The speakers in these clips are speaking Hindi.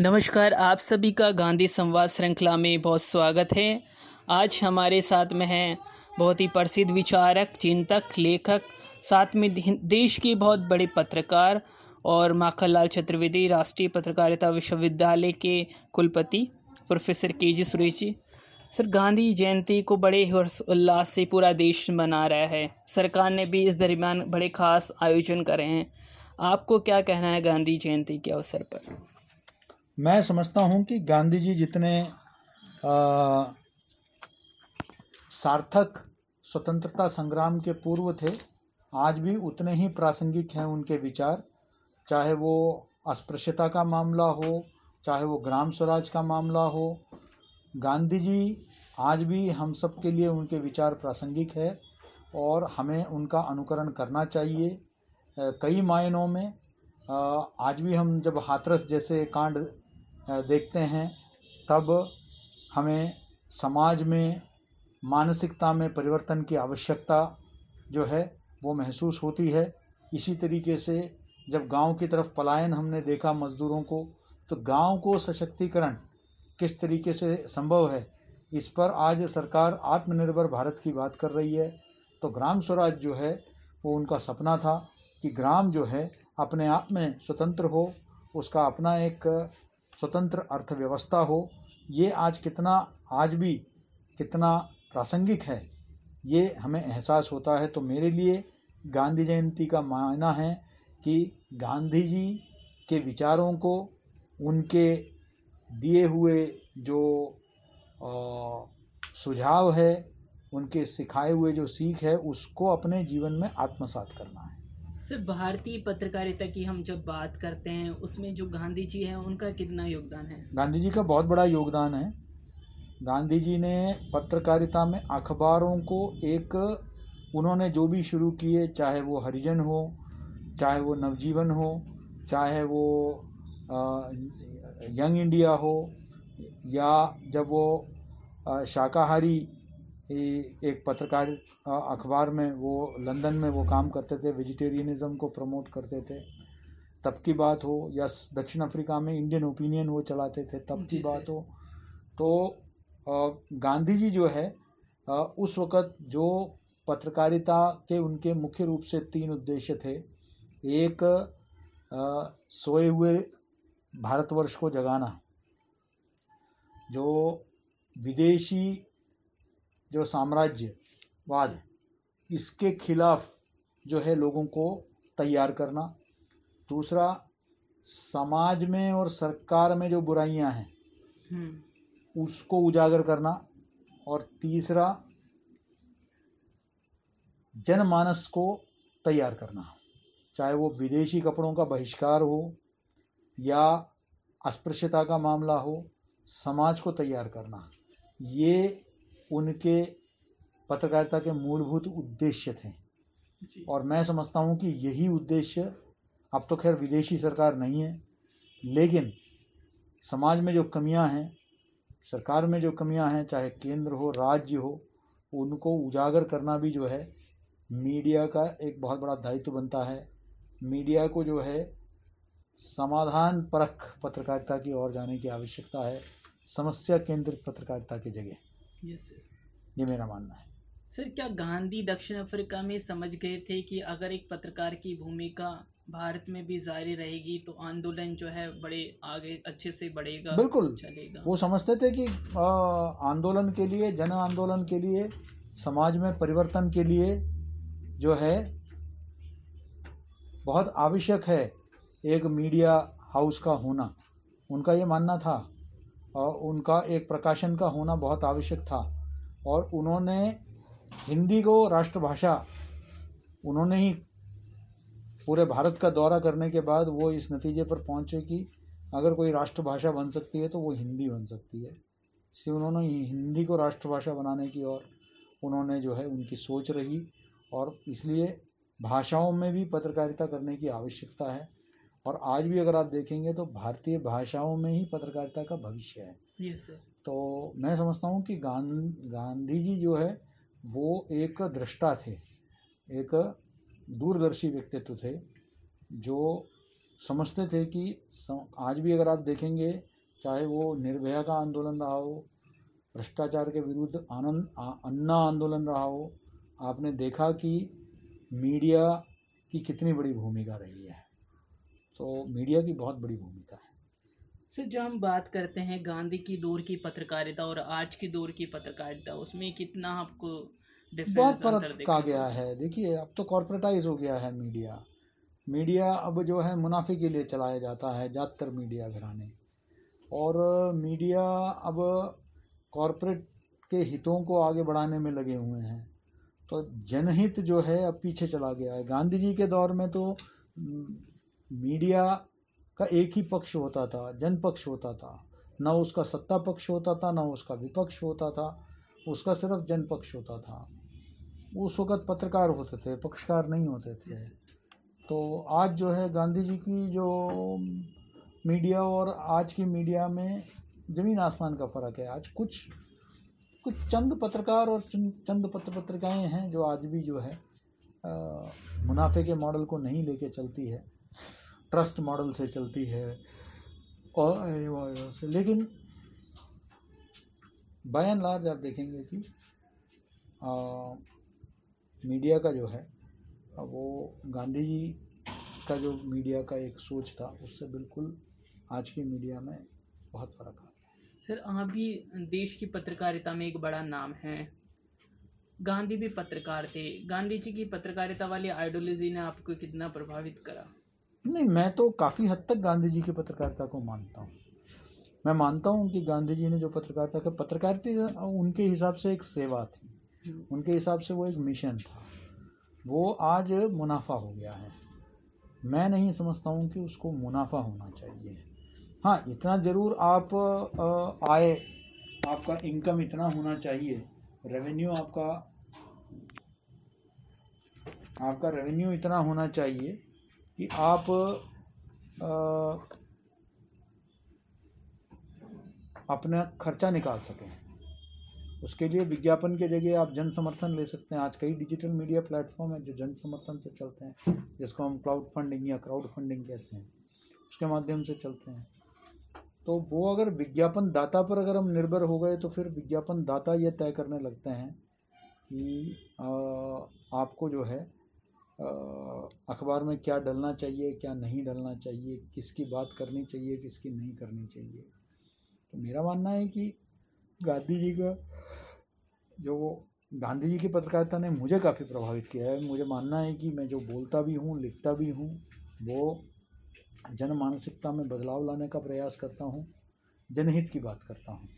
नमस्कार, आप सभी का गांधी संवाद श्रृंखला में बहुत स्वागत है। आज हमारे साथ में हैं बहुत ही प्रसिद्ध विचारक, चिंतक, लेखक, साथ में देश के बहुत बड़े पत्रकार और माखनलाल चतुर्वेदी, राष्ट्रीय पत्रकारिता विश्वविद्यालय के कुलपति, professor K G Suresh ji. Sir, Gandhi Jayanti को बड़े हर्ष उल्लास से पूरा देश मना रहा है। सरकार ने भी इस दरमियान बड़े खास आयोजन करे हैं। आपको क्या कहना है गांधी जयंती के अवसर पर? मैं समझता हूँ कि गांधी जी जितने आ, सार्थक स्वतंत्रता संग्राम के पूर्व थे आज भी उतने ही प्रासंगिक हैं उनके विचार। चाहे वो अस्पृश्यता का मामला हो चाहे वो ग्राम स्वराज का मामला हो गांधी जी आज भी हम सब के लिए उनके विचार प्रासंगिक है और हमें उनका अनुकरण करना चाहिए कई मायनों में। आज भी हम जब हाथरस जैसे कांड देखते हैं, तब हमें समाज में, मानसिकता में परिवर्तन की आवश्यकता जो है, वो महसूस होती है। इसी तरीके से जब गाँव की तरफ़ पलायन हमने देखा मज़दूरों को तो गाँव को सशक्तिकरण किस तरीके से संभव है, इस पर आज सरकार आत्मनिर्भर भारत की बात कर रही है। तो ग्राम स्वराज जो है, वो उनका सपना था कि ग्राम जो है अपने आप में स्वतंत्र हो, उसका अपना एक स्वतंत्र अर्थव्यवस्था हो, ये आज कितना, आज भी कितना प्रासंगिक है। ये हमें एहसास होता है। तो मेरे लिए गांधी जयंती का मायना है कि गांधी जी के विचारों को, उनके दिए हुए जो सुझाव है, उनके सिखाए हुए जो सीख है, उसको अपने जीवन में आत्मसात करना है। सिर्फ़ भारतीय पत्रकारिता की हम जब बात करते हैं, उसमें जो गांधी जी हैं, उनका कितना योगदान है? गांधी जी का बहुत बड़ा योगदान है। गांधी जी ने पत्रकारिता में अखबारों को एक, उन्होंने जो भी शुरू किए, चाहे वो हरिजन हो, चाहे वो नवजीवन हो, चाहे वो यंग इंडिया हो, या जब वो शाकाहारी एक पत्रकार अखबार में वो लंदन में वो काम करते थे वेजिटेरियनिज़म को प्रमोट करते थे। तब की बात हो या दक्षिण अफ्रीका में इंडियन ओपिनियन वो चलाते थे तब की बात हो। तो गांधी जी जो है उस वक़्त जो पत्रकारिता के उनके मुख्य रूप से तीन उद्देश्य थे। एक सोए हुए भारतवर्ष को जगाना जो विदेशी जो साम्राज्यवाद इसके खिलाफ जो है लोगों को तैयार करना। दूसरा समाज में और सरकार में जो बुराइयाँ हैं हम्म। उसको उजागर करना। और तीसरा जनमानस को तैयार करना। चाहे वो विदेशी कपड़ों का बहिष्कार हो या अस्पृश्यता का मामला हो समाज को तैयार करना। ये उनके पत्रकारिता के मूलभूत उद्देश्य थे। और मैं समझता हूँ कि यही उद्देश्य अब तो खैर विदेशी सरकार नहीं है लेकिन समाज में जो कमियाँ हैं सरकार में जो कमियाँ हैं चाहे केंद्र हो राज्य हो उनको उजागर करना भी जो है मीडिया का एक बहुत बड़ा दायित्व बनता है। मीडिया को जो है समाधान परख पत्रकारिता की ओर जाने की आवश्यकता है समस्या केंद्रित पत्रकारिता की जगह। यस सर ये मेरा मानना है। सर क्या गांधी दक्षिण अफ्रीका में समझ गए थे कि अगर एक पत्रकार की भूमिका भारत में भी जारी रहेगी तो आंदोलन जो है बड़े आगे अच्छे से बढ़ेगा बिल्कुल। चलेगा? वो समझते थे कि आंदोलन के लिए जन आंदोलन के लिए समाज में परिवर्तन के लिए जो है बहुत आवश्यक है एक मीडिया हाउस का होना। उनका ये मानना था। उनका एक प्रकाशन का होना बहुत आवश्यक था। और उन्होंने हिंदी को राष्ट्रभाषा, उन्होंने ही पूरे भारत का दौरा करने के बाद वो इस नतीजे पर पहुँचे कि अगर कोई राष्ट्रभाषा बन सकती है तो वो हिंदी बन सकती है। इसलिए उन्होंने हिंदी को राष्ट्रभाषा बनाने की और उन्होंने जो है उनकी सोच रही और इसलिए भाषाओं में भी पत्रकारिता करने की आवश्यकता है। और आज भी अगर आप देखेंगे तो भारतीय भाषाओं में ही पत्रकारिता का भविष्य है। सर तो मैं समझता हूँ कि गां गांधी जी जो है वो एक दृष्टा थे एक दूरदर्शी व्यक्तित्व थे जो समझते थे कि आज भी अगर आप देखेंगे चाहे वो निर्भया का आंदोलन रहा हो भ्रष्टाचार के विरुद्ध आनंद अन्ना आंदोलन रहा हो आपने देखा कि मीडिया की कितनी बड़ी भूमिका रही है। तो मीडिया की बहुत बड़ी भूमिका है। सर जब हम बात करते हैं गांधी की दौर की पत्रकारिता और आज की दौर की पत्रकारिता उसमें कितना आपको बहुत फ़र्क आ गया है। देखिए अब तो कॉरपोरेटाइज हो गया है मीडिया। मीडिया अब जो है मुनाफे के लिए चलाया जाता है ज़्यादातर मीडिया घराने। और मीडिया अब कॉरपोरेट के हितों को आगे बढ़ाने में लगे हुए हैं। तो जनहित जो है अब पीछे चला गया है। गांधी जी के दौर में तो मीडिया का एक ही पक्ष होता था जन पक्ष होता था। न उसका सत्ता पक्ष होता था न उसका विपक्ष होता था उसका सिर्फ़ जन पक्ष होता था। उस वक़्त पत्रकार होते थे पक्षकार नहीं होते थे। तो आज जो है गांधी जी की जो मीडिया और आज की मीडिया में ज़मीन आसमान का फ़र्क है। आज कुछ कुछ चंद पत्रकार और चंद पत्र पत्रिकाएँ हैं जो आज भी जो है आ, मुनाफे के मॉडल को नहीं लेके चलती है। ट्रस्ट मॉडल से चलती है। और से लेकिन बाय एंड लार्ज आप देखेंगे कि आ, मीडिया का जो है वो गांधी जी का जो मीडिया का एक सोच था उससे बिल्कुल आज की मीडिया में बहुत फ़र्क आ सर आप भी देश की पत्रकारिता में एक बड़ा नाम है। गांधी भी पत्रकार थे। गांधी जी की पत्रकारिता वाली आइडियोलॉजी ने आपको कितना प्रभावित करा? नहीं, मैं तो काफ़ी हद तक गांधी जी की पत्रकारिता को मानता हूँ। मैं मानता हूँ कि गांधी जी ने जो पत्रकारिता का, पत्रकारिता उनके हिसाब से एक सेवा थी। उनके हिसाब से वो एक मिशन था। वो आज मुनाफा हो गया है। मैं नहीं समझता हूँ कि उसको मुनाफा होना चाहिए। हाँ इतना ज़रूर आप आए आपका इनकम इतना होना चाहिए। रेवेन्यू आपका आपका रेवेन्यू इतना होना चाहिए कि आप आ, अपना खर्चा निकाल सकें। उसके लिए विज्ञापन के जगह आप जन समर्थन ले सकते हैं। आज कई डिजिटल मीडिया प्लेटफॉर्म है जो जन समर्थन से चलते हैं जिसको हम क्लाउड फंडिंग या क्राउड फंडिंग कहते हैं। उसके माध्यम से चलते हैं। तो वो अगर विज्ञापन दाता पर अगर हम निर्भर हो गए तो फिर विज्ञापन दाता ये तय करने लगते हैं कि आपको जो है अखबार में क्या डलना चाहिए, क्या नहीं डलना चाहिए, किसकी बात करनी चाहिए, किसकी नहीं करनी चाहिए। तो मेरा मानना है कि गांधी जी का जो गांधी जी की पत्रकारिता ने मुझे काफ़ी प्रभावित किया है। मुझे मानना है कि मैं जो बोलता भी हूँ, लिखता भी हूँ, वो जन मानसिकता में बदलाव लाने का प्रयास करता हूँ, जनहित की बात करता हूँ।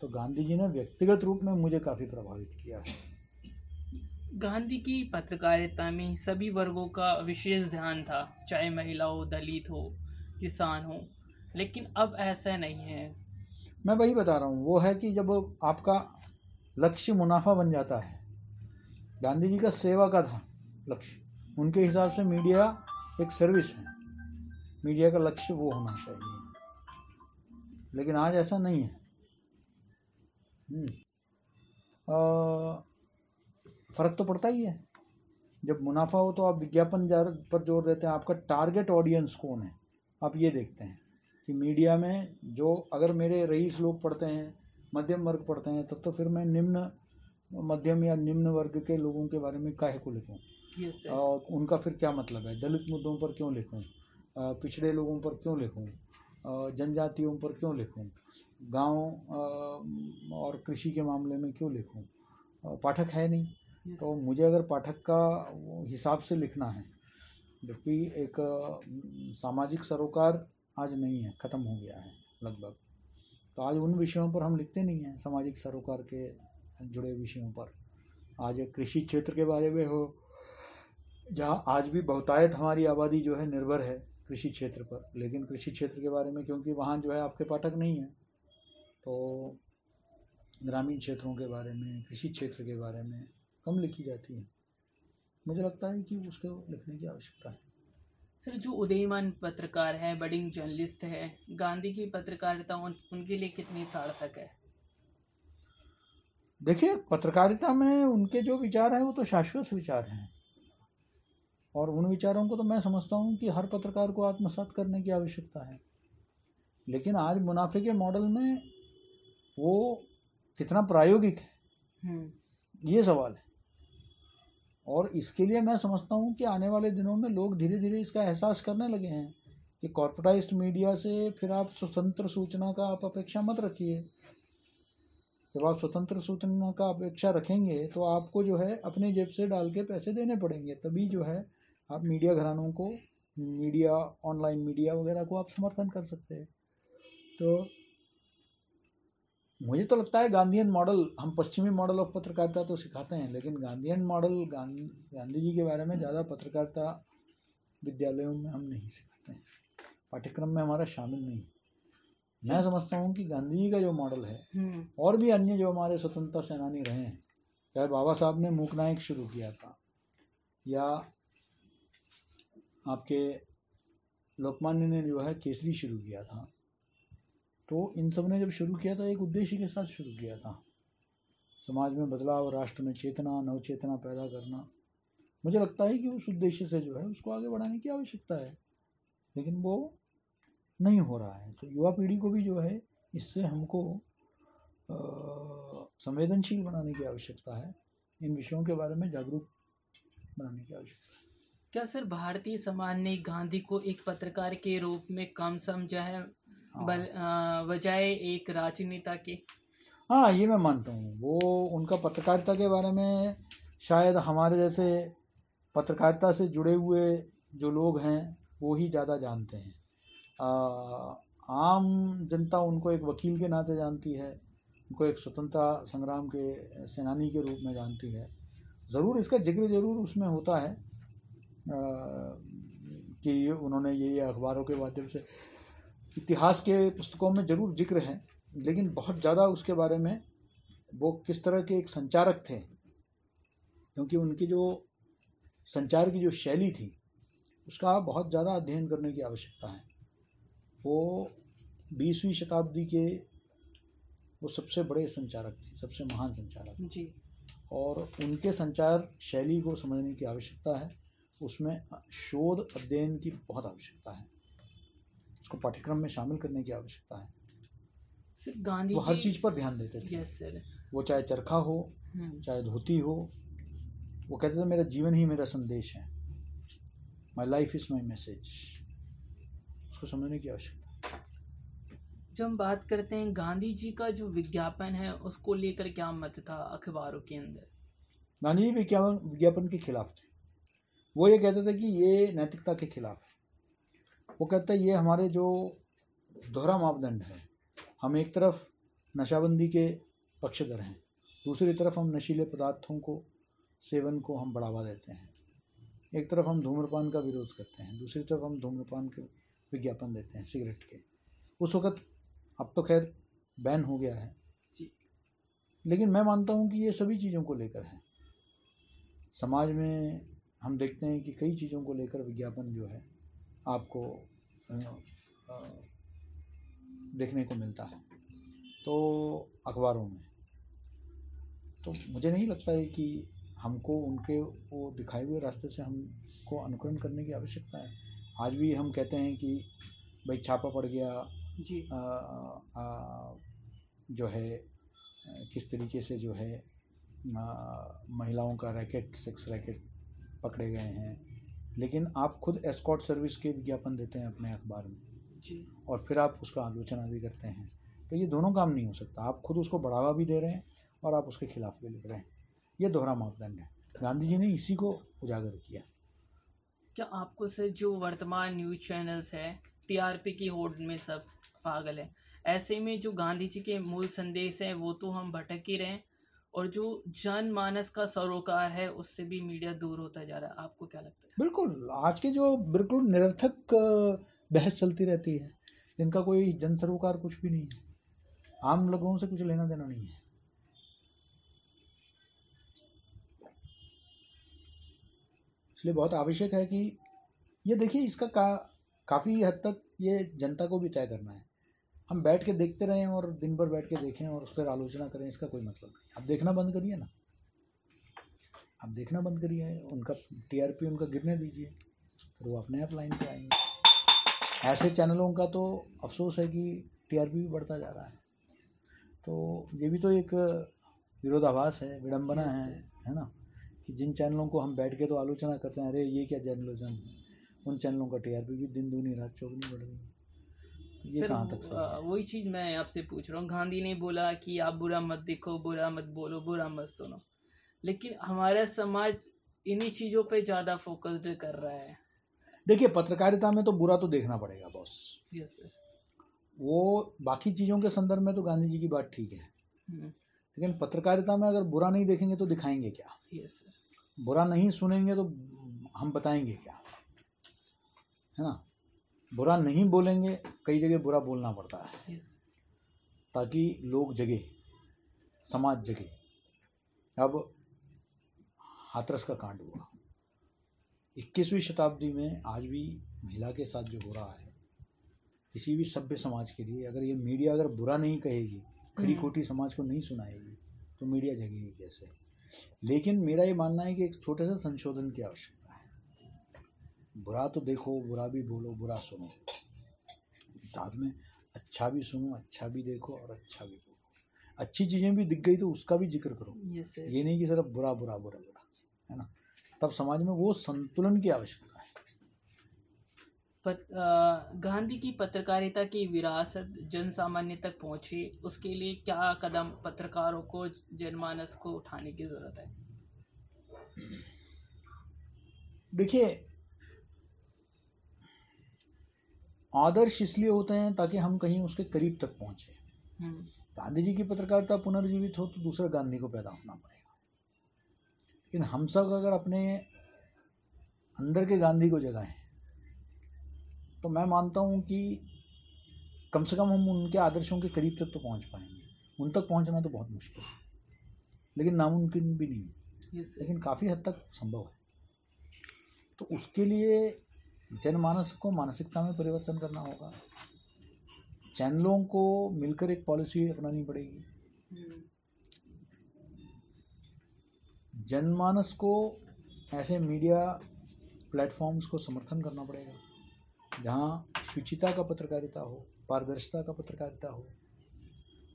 तो गांधी जी ने व्यक्तिगत रूप में मुझे काफ़ी प्रभावित किया है। गांधी की पत्रकारिता में सभी वर्गों का विशेष ध्यान था, चाहे महिला हो, दलित हो, किसान हो, लेकिन अब ऐसा नहीं है। मैं वही बता रहा हूँ, वो है कि जब आपका लक्ष्य मुनाफा बन जाता है, गांधी जी का सेवा का था लक्ष्य, उनके हिसाब से मीडिया एक सर्विस है। मीडिया का लक्ष्य वो होना चाहिए। लेकिन आज ऐसा नहीं है। हम्म। फ़र्क तो पड़ता ही है। जब मुनाफा हो तो आप विज्ञापन पर ज़ोर देते हैं आपका टारगेट ऑडियंस कौन है? आप ये देखते हैं कि मीडिया में जो अगर मेरे रईस लोग पढ़ते हैं मध्यम वर्ग पढ़ते हैं तब तो फिर मैं निम्न मध्यम या निम्न वर्ग के लोगों के बारे में काहे को लिखूँ? Yes, और उनका फिर क्या मतलब है? दलित मुद्दों पर क्यों लिखूँ? पिछड़े लोगों पर क्यों लिखूँ? जनजातियों पर क्यों लिखूँ? गाँव और कृषि के मामले में क्यों लिखूँ? पाठक है नहीं। तो मुझे अगर पाठक का हिसाब से लिखना है, जबकि एक सामाजिक सरोकार आज नहीं है, ख़त्म हो गया है लगभग। तो आज उन विषयों पर हम लिखते नहीं हैं, सामाजिक सरोकार के जुड़े विषयों पर। आज कृषि क्षेत्र के बारे में हो, जहाँ आज भी बहुतायत हमारी आबादी जो है निर्भर है कृषि क्षेत्र पर। लेकिन कृषि क्षेत्र के बारे में क्योंकि वहाँ जो है आपके पाठक नहीं है तो ग्रामीण क्षेत्रों के बारे में, कृषि क्षेत्र के बारे में कम लिखी जाती है। मुझे लगता है कि उसको लिखने की आवश्यकता है। सर जो उदयमान पत्रकार है बडिंग जर्नलिस्ट है गांधी की पत्रकारिता उन, उनके लिए कितनी सार्थक है? देखिए पत्रकारिता में उनके जो विचार हैं वो तो शाश्वत विचार हैं। और उन विचारों को तो मैं समझता हूँ कि हर पत्रकार को आत्मसात करने की आवश्यकता है। लेकिन आज मुनाफे के मॉडल में वो कितना प्रायोगिक है। हम्म, ये सवाल है। और इसके लिए मैं समझता हूँ कि आने वाले दिनों में लोग धीरे धीरे इसका एहसास करने लगे हैं कि कॉर्पोराइज्ड मीडिया से फिर आप स्वतंत्र सूचना का आप अपेक्षा मत रखिए। जब आप स्वतंत्र सूचना का अपेक्षा रखेंगे तो आपको जो है अपने जेब से डाल के पैसे देने पड़ेंगे। तभी जो है आप मीडिया घरानों को, मीडिया ऑनलाइन मीडिया वगैरह को आप समर्थन कर सकते हैं। तो मुझे तो लगता है गांधीयन मॉडल हम पश्चिमी मॉडल ऑफ़ पत्रकारिता तो सिखाते हैं लेकिन गांधीयन मॉडल गांधी गांधी जी के बारे में ज़्यादा पत्रकारिता विद्यालयों में हम नहीं सिखाते हैं। पाठ्यक्रम में हमारा शामिल नहीं मैं समझता हूँ कि गांधी जी का जो मॉडल है हम्म, और भी अन्य जो हमारे स्वतंत्रता सेनानी रहे हैं चाहे बाबा साहब ने मूक नायक शुरू किया था या आपके लोकमान्य ने जो है केसरी शुरू किया था तो इन सबने जब शुरू किया था, एक उद्देश्य के साथ शुरू किया था। समाज में बदलाव, राष्ट्र में चेतना, नवचेतना पैदा करना। मुझे लगता है कि उस उद्देश्य से जो है, उसको आगे बढ़ाने की आवश्यकता है। लेकिन वो नहीं हो रहा है। तो युवा पीढ़ी को भी जो है, इससे हमको संवेदनशील बनाने की आवश्यकता है। इन विषयों के बारे में जागरूक बनाने की आवश्यकता है। क्या सर, भारतीय समाज ने गांधी को एक पत्रकार के रूप में कम समझा है? बजाय एक राजनेता के। हाँ ये मैं मानता हूँ। वो उनका पत्रकारिता के बारे में शायद हमारे जैसे पत्रकारिता से जुड़े हुए जो लोग हैं वो ही ज़्यादा जानते हैं। आ, आम जनता उनको एक वकील के नाते जानती है उनको एक स्वतंत्रता संग्राम के सेनानी के रूप में जानती है। ज़रूर इसका ज़िक्र ज़रूर उसमें होता है आ, कि ये उन्होंने ये ये अखबारों के माध्यम से इतिहास के पुस्तकों में ज़रूर ज़िक्र है लेकिन बहुत ज़्यादा उसके बारे में वो किस तरह के एक संचारक थे क्योंकि उनकी जो संचार की जो शैली थी उसका बहुत ज़्यादा अध्ययन करने की आवश्यकता है। वो बीसवीं शताब्दी के वो सबसे बड़े संचारक थे सबसे महान संचारक। जी। और उनके संचार शैली को समझने की आवश्यकता है उसमें शोध अध्ययन की बहुत आवश्यकता है। उसको पाठ्यक्रम में शामिल करने की आवश्यकता है। सर गांधी वो हर चीज़ पर ध्यान देते थे। यस सर वो चाहे चरखा हो हम्म, चाहे धोती हो वो कहते थे मेरा जीवन ही मेरा संदेश है। My life is my message उसको समझने की आवश्यकता जब हम बात करते हैं गांधी जी का जो विज्ञापन है उसको लेकर क्या मत था अखबारों के अंदर? गांधी जी विज्ञापन विज्ञापन के खिलाफ थे। वो ये कहते थे कि ये नैतिकता के खिलाफ है। वो कहते हैं ये हमारे जो दोहरा मापदंड है हम एक तरफ़ नशाबंदी के पक्षधर हैं दूसरी तरफ़ हम नशीले पदार्थों को सेवन को हम बढ़ावा देते हैं। एक तरफ़ हम धूम्रपान का विरोध करते हैं दूसरी तरफ़ हम धूम्रपान के विज्ञापन देते हैं सिगरेट के। उस वक़्त अब तो खैर बैन हो गया है। जी। लेकिन मैं मानता हूँ कि ये सभी चीज़ों को लेकर है। समाज में हम देखते हैं कि कई चीज़ों को लेकर विज्ञापन जो है आपको देखने को मिलता है। तो अखबारों में तो मुझे नहीं लगता है कि हमको उनके वो दिखाए हुए रास्ते से हमको अनुकरण करने की आवश्यकता है। आज भी हम कहते हैं कि भाई छापा पड़ गया जी। आ, आ, जो है किस तरीके से जो है आ, महिलाओं का रैकेट सेक्स रैकेट पकड़े गए हैं लेकिन आप खुद एस्कॉट सर्विस के विज्ञापन देते हैं अपने अखबार में। जी। और फिर आप उसका आलोचना भी करते हैं। तो ये दोनों काम नहीं हो सकता। आप खुद उसको बढ़ावा भी दे रहे हैं और आप उसके खिलाफ भी लिख रहे हैं। ये दोहरा मापदंड है। गांधी जी ने इसी को उजागर किया। क्या आपको से जो वर्तमान न्यूज़ चैनल्स है टीआरपी की होड़ में सब पागल है ऐसे में जो गांधी जी के मूल संदेश हैं वो तो हम भटक ही रहे हैं। और जो जनमानस का सरोकार है, उससे भी मीडिया दूर होता जा रहा है। आपको क्या लगता है? बिल्कुल। आज के जो बिल्कुल निरर्थक बहस चलती रहती है, जिनका कोई जन सरोकार कुछ भी नहीं है। आम लोगों से कुछ लेना देना नहीं है। इसलिए बहुत आवश्यक है कि, ये देखिए, इसका का, काफ़ी हद तक ये जनता को भी तय करना है। हम बैठ के देखते रहें और दिन भर बैठ के देखें और उस पर आलोचना करें इसका कोई मतलब नहीं। आप देखना बंद करिए ना। आप देखना बंद करिए उनका टीआरपी उनका गिरने दीजिए फिर वो अपने आप लाइन पे आएँगे। ऐसे चैनलों का तो अफसोस है कि टीआरपी भी बढ़ता जा रहा है। तो ये भी तो एक विरोधाभास है विडंबना है है ना? कि जिन चैनलों को हम बैठ के तो आलोचना करते हैं अरे ये क्या जर्नलिज्म है? उन चैनलों का टीआरपी भी दिन दूनी रात चौगनी बढ़ रही है। ये कहाँ तक सही वही चीज़ मैं आपसे पूछ रहा हूँ। गांधी ने बोला कि आप बुरा मत देखो बुरा मत बोलो बुरा मत सुनो। लेकिन हमारा समाज इन्हीं चीज़ों पे ज़्यादा फोकस्ड कर रहा है। देखिए पत्रकारिता में तो बुरा तो देखना पड़ेगा बॉस यस सर वो बाकी चीज़ों के संदर्भ में तो गांधी जी की बात ठीक है। हम्म, लेकिन पत्रकारिता में अगर बुरा नहीं देखेंगे तो दिखाएँगे क्या? यस सर बुरा नहीं सुनेंगे तो हम बताएँगे क्या? है ना? बुरा नहीं बोलेंगे कई जगह बुरा बोलना पड़ता है। ताकि लोग जगे समाज जगे। अब हाथरस का कांड हुआ। इक्कीसवीं शताब्दी में आज भी महिला के साथ जो हो रहा है किसी भी सभ्य समाज के लिए अगर ये मीडिया अगर बुरा नहीं कहेगी खरी हम्म। खोटी समाज को नहीं सुनाएगी तो मीडिया जगेगी कैसे? लेकिन मेरा ये मानना है कि एक छोटे से संशोधन की आवश्यकता बुरा तो देखो बुरा भी बोलो बुरा सुनो। साथ में अच्छा भी सुनो अच्छा भी देखो और अच्छा भी बोलो। अच्छी चीज़ें भी दिख गई तो उसका भी ज़िक्र करो। सर ये नहीं कि सिर्फ़ बुरा बुरा बुरा बुरा है ना? तब समाज में वो संतुलन की आवश्यकता है। पत, अ, गांधी की पत्रकारिता की विरासत जन सामान्य तक पहुँचे उसके लिए क्या कदम पत्रकारों को जनमानस को उठाने की ज़रूरत है? देखिए आदर्श इसलिए होते हैं ताकि हम कहीं उसके करीब तक पहुँचे। हम्म, गांधी जी की पत्रकारिता पुनर्जीवित हो तो दूसरा गांधी को पैदा होना पड़ेगा। लेकिन हम सब अगर अपने अंदर के गांधी को जगाएँ तो मैं मानता हूँ कि कम से कम हम उनके आदर्शों के करीब तक तो पहुँच पाएँगे। उन तक पहुँचना तो बहुत मुश्किल है लेकिन नामुमकिन भी नहीं। सर लेकिन काफ़ी हद तक संभव है। तो उसके लिए जनमानस को मानसिकता में परिवर्तन करना होगा। चैनलों को मिलकर एक पॉलिसी अपनानी पड़ेगी। जनमानस को ऐसे मीडिया प्लेटफॉर्म्स को समर्थन करना पड़ेगा, जहाँ शुचिता का पत्रकारिता हो, पारदर्शिता का पत्रकारिता हो,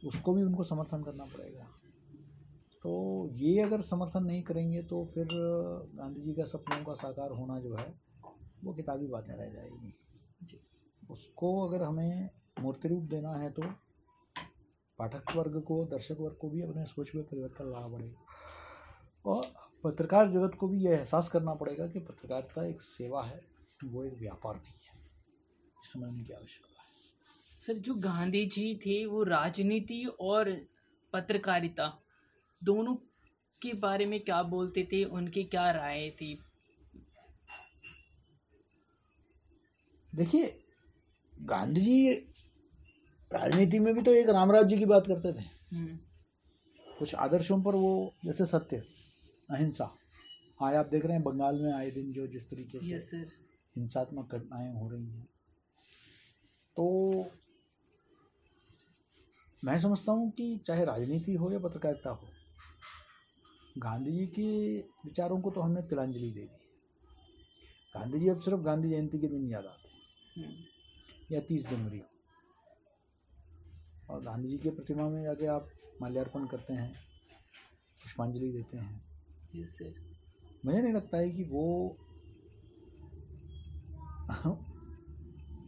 उसको भी उनको समर्थन करना पड़ेगा। तो ये अगर समर्थन नहीं करेंगे तो फिर गांधी जी का सपनों का साकार होना जो है वो किताबी बातें रह जाएगी। जी। उसको अगर हमें मूर्ति रूप देना है तो पाठक वर्ग को दर्शक वर्ग को भी अपने सोच में परिवर्तन लाना पड़ेगा। और पत्रकार जगत को भी यह एहसास करना पड़ेगा कि पत्रकारिता एक सेवा है वो एक व्यापार नहीं है। समझने की आवश्यकता है। सर जो गांधी जी थे वो राजनीति और पत्रकारिता दोनों के बारे में क्या बोलते थे? उनकी क्या राय थी? देखिए गांधी जी राजनीति में भी तो एक रामराज जी की बात करते थे। हम्म, कुछ आदर्शों पर वो जैसे सत्य अहिंसा। आज आप देख रहे हैं बंगाल में आए दिन जो जिस तरीके से हिंसात्मक घटनाएँ हो रही हैं। तो मैं समझता हूँ कि चाहे राजनीति हो या पत्रकारिता हो गांधी जी के विचारों को तो हमने तिलांजलि दे दी। गांधी जी अब सिर्फ़ गांधी जयंती के दिन याद आते हैं। या तीस जनवरी को। और गांधी जी की प्रतिमा में जाके आप माल्यार्पण करते हैं पुष्पांजलि देते हैं। मुझे नहीं लगता है कि वो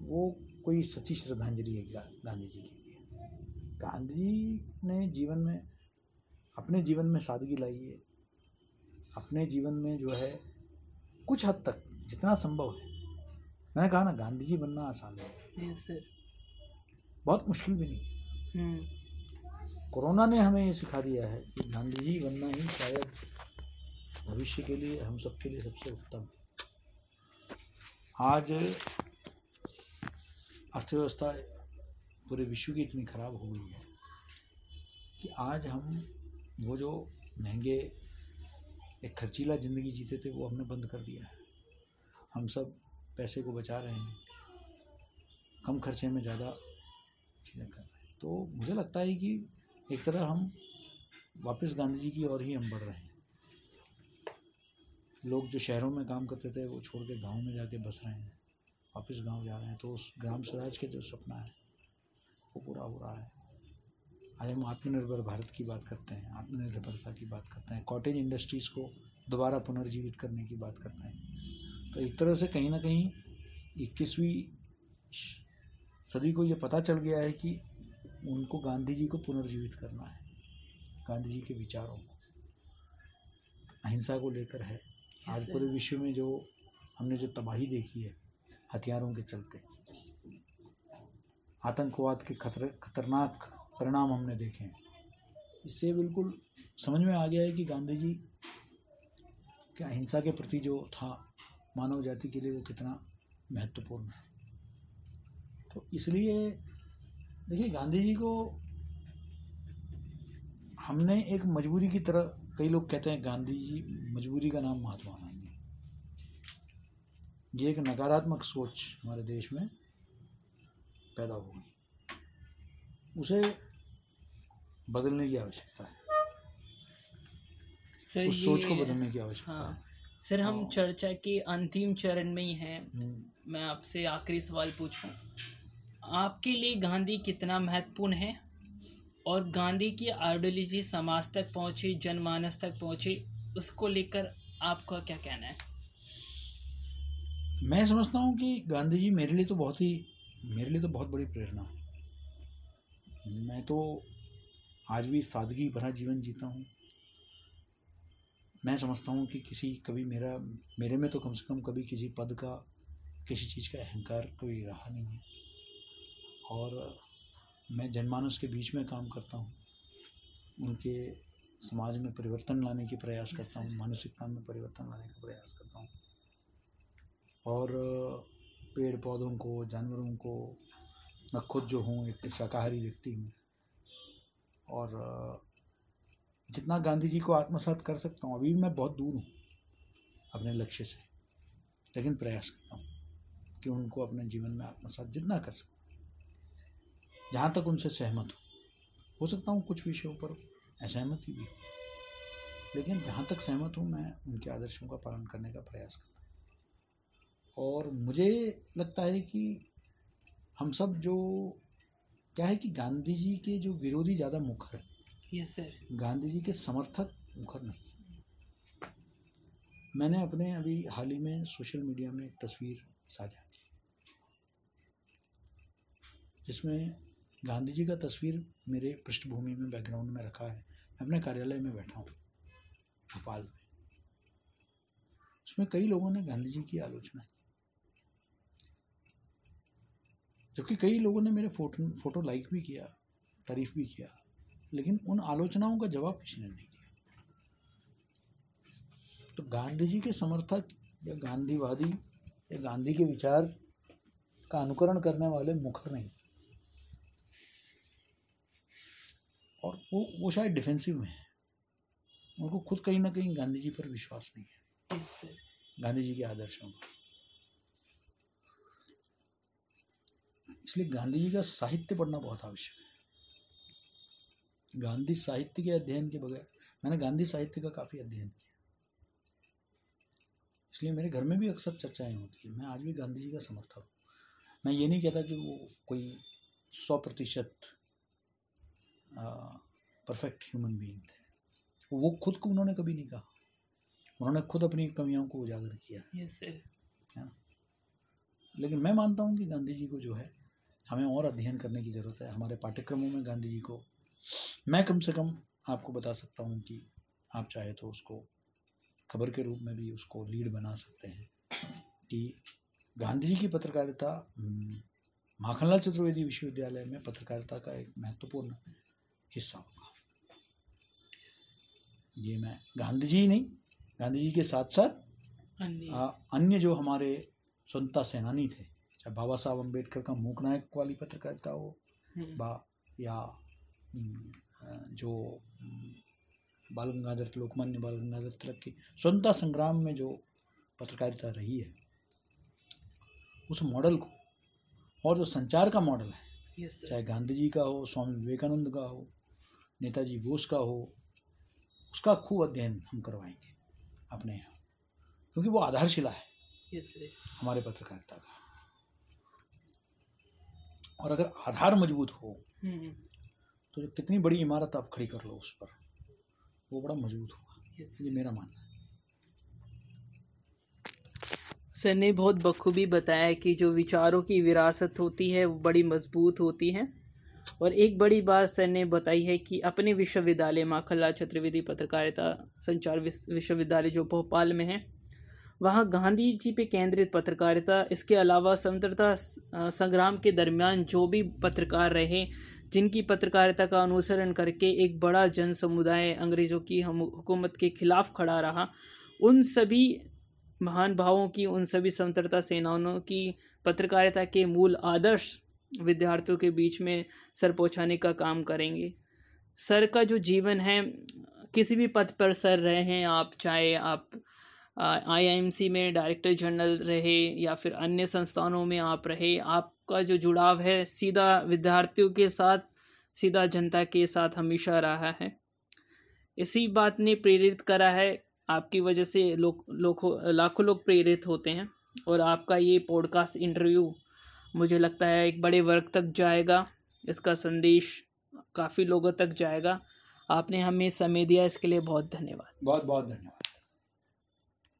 वो कोई सच्ची श्रद्धांजलि है गांधी जी के लिए। गांधी जी ने जीवन में अपने जीवन में सादगी लाई है। अपने जीवन में जो है कुछ हद तक जितना संभव है मैंने कहा ना गांधी जी बनना आसान है। बहुत मुश्किल भी नहीं। हम्म, कोरोना ने हमें ये सिखा दिया है कि गांधी जी बनना ही शायद भविष्य के लिए हम सबके लिए सबसे उत्तम। है आज अर्थव्यवस्था पूरे विश्व की इतनी खराब हो गई है कि आज हम वो जो महँगे एक खर्चीला ज़िंदगी जीते थे वो हमने बंद कर दिया है। हम सब पैसे को बचा रहे हैं, कम खर्चे में ज़्यादा चीज़ें कर रहे हैं। तो मुझे लगता है कि एक तरह हम वापस गांधी जी की ओर ही हम बढ़ रहे हैं। लोग जो शहरों में काम करते थे, वो छोड़ के गाँव में जाके बस रहे हैं, वापस गाँव जा रहे हैं। तो उस ग्राम स्वराज के जो सपना है, वो पूरा हो रहा है। आज हम आत्मनिर्भर भारत की बात करते हैं, आत्मनिर्भरता की बात करते हैं कॉटेज इंडस्ट्रीज़ को दोबारा पुनर्जीवित करने की बात करते हैं। तो एक तरह से कहीं ना कहीं इक्कीसवीं सदी को ये पता चल गया है कि उनको गांधी जी को पुनर्जीवित करना है गांधी जी के विचारों को। अहिंसा को लेकर है। आज पूरे विश्व में जो हमने जो तबाही देखी है हथियारों के चलते आतंकवाद के खतर खतरनाक परिणाम हमने देखे हैं। इससे बिल्कुल समझ में आ गया है कि गांधी जी के अहिंसा के प्रति जो था मानव जाति के लिए वो कितना महत्वपूर्ण है। तो इसलिए देखिए गांधी जी को हमने एक मजबूरी की तरह कई लोग कहते हैं गांधी जी मजबूरी का नाम महात्मा गांधी। ये एक नकारात्मक सोच हमारे देश में पैदा हो गई। उसे बदलने की आवश्यकता है। उस सोच को बदलने की आवश्यकता हाँ। है। सर हम हाँ। चर्चा के अंतिम चरण में ही हैं। हम्म, मैं आपसे आखिरी सवाल पूछूँ। आपके लिए गांधी कितना महत्वपूर्ण है? और गांधी की आइडियोलॉजी समाज तक पहुँची जनमानस तक पहुँची उसको लेकर आपका क्या कहना है? मैं समझता हूँ कि गांधी जी मेरे लिए तो बहुत ही मेरे लिए तो बहुत बड़ी प्रेरणा। है मैं तो आज भी सादगी भरा जीवन जीता हूँ। मैं समझता हूँ कि किसी कभी मेरा मेरे में तो कम से कम कभी किसी पद का किसी चीज़ का अहंकार कभी रहा नहीं है। और मैं जनमानस के बीच में काम करता हूँ। उनके समाज में परिवर्तन लाने की प्रयास करता हूँ मानसिकता में परिवर्तन लाने का प्रयास करता हूँ। और पेड़ पौधों को जानवरों को मैं खुद जो हूँ एक शाकाहारी व्यक्ति हूँ। और जितना गांधी जी को आत्मसात कर सकता हूँ, अभी भी मैं बहुत दूर हूँ अपने लक्ष्य से। लेकिन प्रयास करता हूँ कि उनको अपने जीवन में आत्मसात जितना कर सकता हूँ। जहाँ तक उनसे सहमत हूँ, हो सकता हूँ कुछ विषयों पर असहमति भी हो। लेकिन जहाँ तक सहमत हूँ, मैं उनके आदर्शों का पालन करने का प्रयास करता हूँ। और मुझे लगता है कि हम सब जो, क्या है कि गांधी जी के जो विरोधी ज़्यादा मुखर है यस सर गांधी जी के समर्थक मुखर नहीं। मैंने अपने अभी हाल ही में सोशल मीडिया में एक तस्वीर साझा की। जिसमें गांधी जी का तस्वीर मेरे पृष्ठभूमि में बैकग्राउंड में रखा है। मैं अपने कार्यालय में बैठा हूँ, भोपाल में। उसमें कई लोगों ने गांधी जी की आलोचना की। जबकि कई लोगों ने मेरे फ़ोटो फ़ोटो लाइक भी किया, तारीफ़ भी किया। लेकिन उन आलोचनाओं का जवाब किसी ने नहीं दिया। तो गांधी जी के समर्थक या गांधीवादी या गांधी के विचार का अनुकरण करने वाले मुखर नहीं। और वो वो शायद डिफेंसिव में है। उनको खुद कहीं ना कहीं गांधी जी पर विश्वास नहीं है। गांधी जी के आदर्शों पर। इसलिए गांधी जी का साहित्य पढ़ना बहुत आवश्यक है। गांधी साहित्य के अध्ययन के बगैर मैंने गांधी साहित्य का काफ़ी अध्ययन किया। इसलिए मेरे घर में भी अक्सर चर्चाएँ होती हैं। मैं आज भी गांधी जी का समर्थक हूँ। मैं ये नहीं कहता कि वो कोई सौ प्रतिशत परफेक्ट ह्यूमन बीइंग थे। वो खुद को उन्होंने कभी नहीं कहा। उन्होंने खुद अपनी कमियों को उजागर किया। यस सर लेकिन मैं मानता हूँ कि गांधी जी को जो है हमें और अध्ययन करने की ज़रूरत है। हमारे पाठ्यक्रमों में गांधी जी को मैं कम से कम आपको बता सकता हूँ कि आप चाहे तो उसको खबर के रूप में भी उसको लीड बना सकते हैं कि गांधी जी की पत्रकारिता हम्म, माखनलाल चतुर्वेदी विश्वविद्यालय में पत्रकारिता का एक महत्वपूर्ण हिस्सा होगा। ये मैं गांधी जी नहीं गांधी जी के साथ साथ अन्य जो हमारे स्वतंत्रता सेनानी थे चाहे बाबा साहब अंबेडकर का मूक नायक वाली पत्रकारिता हो हम्म, बा या जो हम्म, बाल गंगाधर लोकमान्य बाल गंगाधर तिलक की स्वतंत्रता संग्राम में जो पत्रकारिता रही है उस मॉडल को और जो संचार का मॉडल है सर चाहे गांधी जी का हो स्वामी विवेकानंद का हो नेताजी बोस का हो उसका खूब अध्ययन हम करवाएँगे अपने यहाँ क्योंकि वो आधारशिला है। सर हमारे पत्रकारिता का। और अगर आधार मज़बूत हो हम्म, तो जो कितनी बड़ी इमारत आप खड़ी कर लो उस पर वो बड़ा मज़बूत होगा। ये मेरा मानना है। सर ने बहुत बखूबी बताया कि जो विचारों की विरासत होती है वो बड़ी मज़बूत होती है। और एक बड़ी बात सर ने बताई है कि अपने विश्वविद्यालय माखनलाल चतुर्वेदी पत्रकारिता संचार विश्वविद्यालय जो भोपाल में है वहाँ गांधी जी पे केंद्रित पत्रकारिता, इसके अलावा स्वतंत्रता संग्राम के दरमियान जो भी पत्रकार रहे, जिनकी पत्रकारिता का अनुसरण करके एक बड़ा जन समुदाय अंग्रेज़ों की हम, हुकूमत के खिलाफ खड़ा रहा, उन सभी महान भावों की, उन सभी स्वतंत्रता सेनानियों की पत्रकारिता के मूल आदर्श विद्यार्थियों के बीच में सर पहुँचाने का काम करेंगे। सर का जो जीवन है, किसी भी पद पर सर रहे हैं आप, चाहे आप आईआईएमसी में डायरेक्टर जनरल रहे या फिर अन्य संस्थानों में आप रहे, आपका जो जुड़ाव है सीधा विद्यार्थियों के साथ, सीधा जनता के साथ हमेशा रहा है। इसी बात ने प्रेरित करा है, आपकी वजह से लोग लोग, लाखों लोग प्रेरित होते हैं और आपका ये पॉडकास्ट इंटरव्यू मुझे लगता है एक बड़े वर्ग तक जाएगा, इसका संदेश काफ़ी लोगों तक जाएगा। आपने हमें समय दिया, इसके लिए बहुत धन्यवाद। बहुत बहुत धन्यवाद।